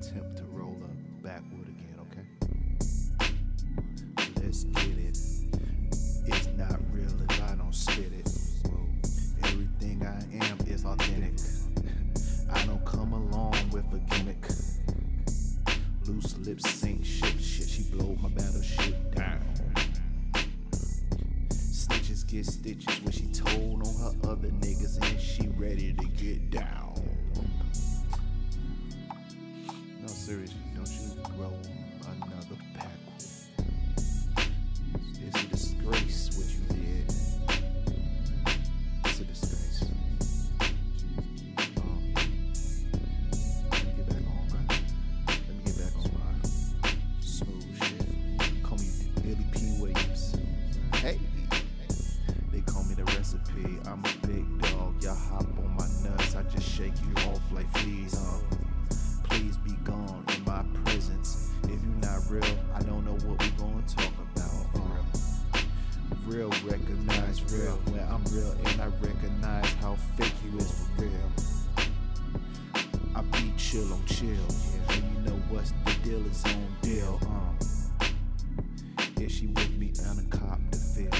attempt to roll up backward again, okay? Let's get it. It's not real if I don't spit it. Everything I am is authentic. I don't come along with a gimmick. Loose lips sink shit, shit. She blow my battleship down. Stitches get stitches when she told on her seriously, don't you roll another pack. It's a disgrace what you did. It's a disgrace. Um, let me get back on my. Let me get back on my smooth shit. Call me Billy Dee Williams. Hey, they call me the recipe. I'm a big dog. Y'all hop on my nuts. I just shake you off like fleas. Um, real recognize real when I'm real and I recognize how fake you is for real. I be chill on chill, and you know what's the deal is on deal. Um, yeah, she with me on a cop to feel.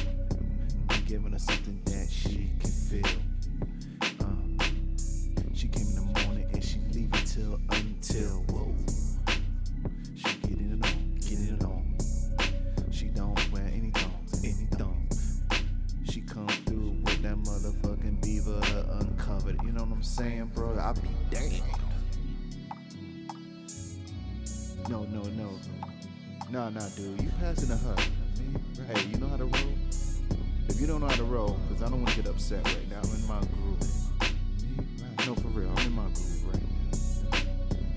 I'm giving her something saying, bro? I be damned. No, no, no. Nah, nah, dude. You passing to her. Hey, you know how to roll? If you don't know how to roll, because I don't want to get upset right now. I'm in my groove. No, for real. I'm in my groove right now.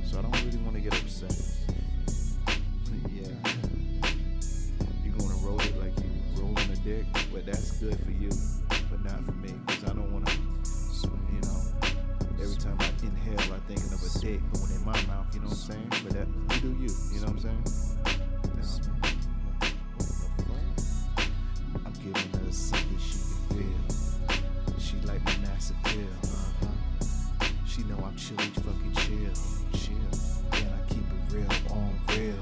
So I don't really want to get upset. yeah. You're going to roll it like you're rolling a dick, but that's good for you, but not for me, of going in my mouth, you know what I'm saying? But that, you do you, you know what I'm saying? I'm giving her something she can feel. She like my NASA pill. Uh-huh. She know I'm chilly, fucking chill, chill. And I keep it real on real.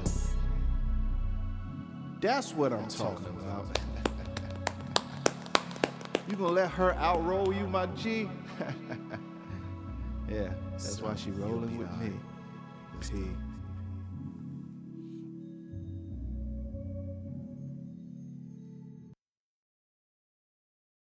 That's what I'm talking about. You gonna let her outroll you, my G? yeah, that's why she rolling with me. P.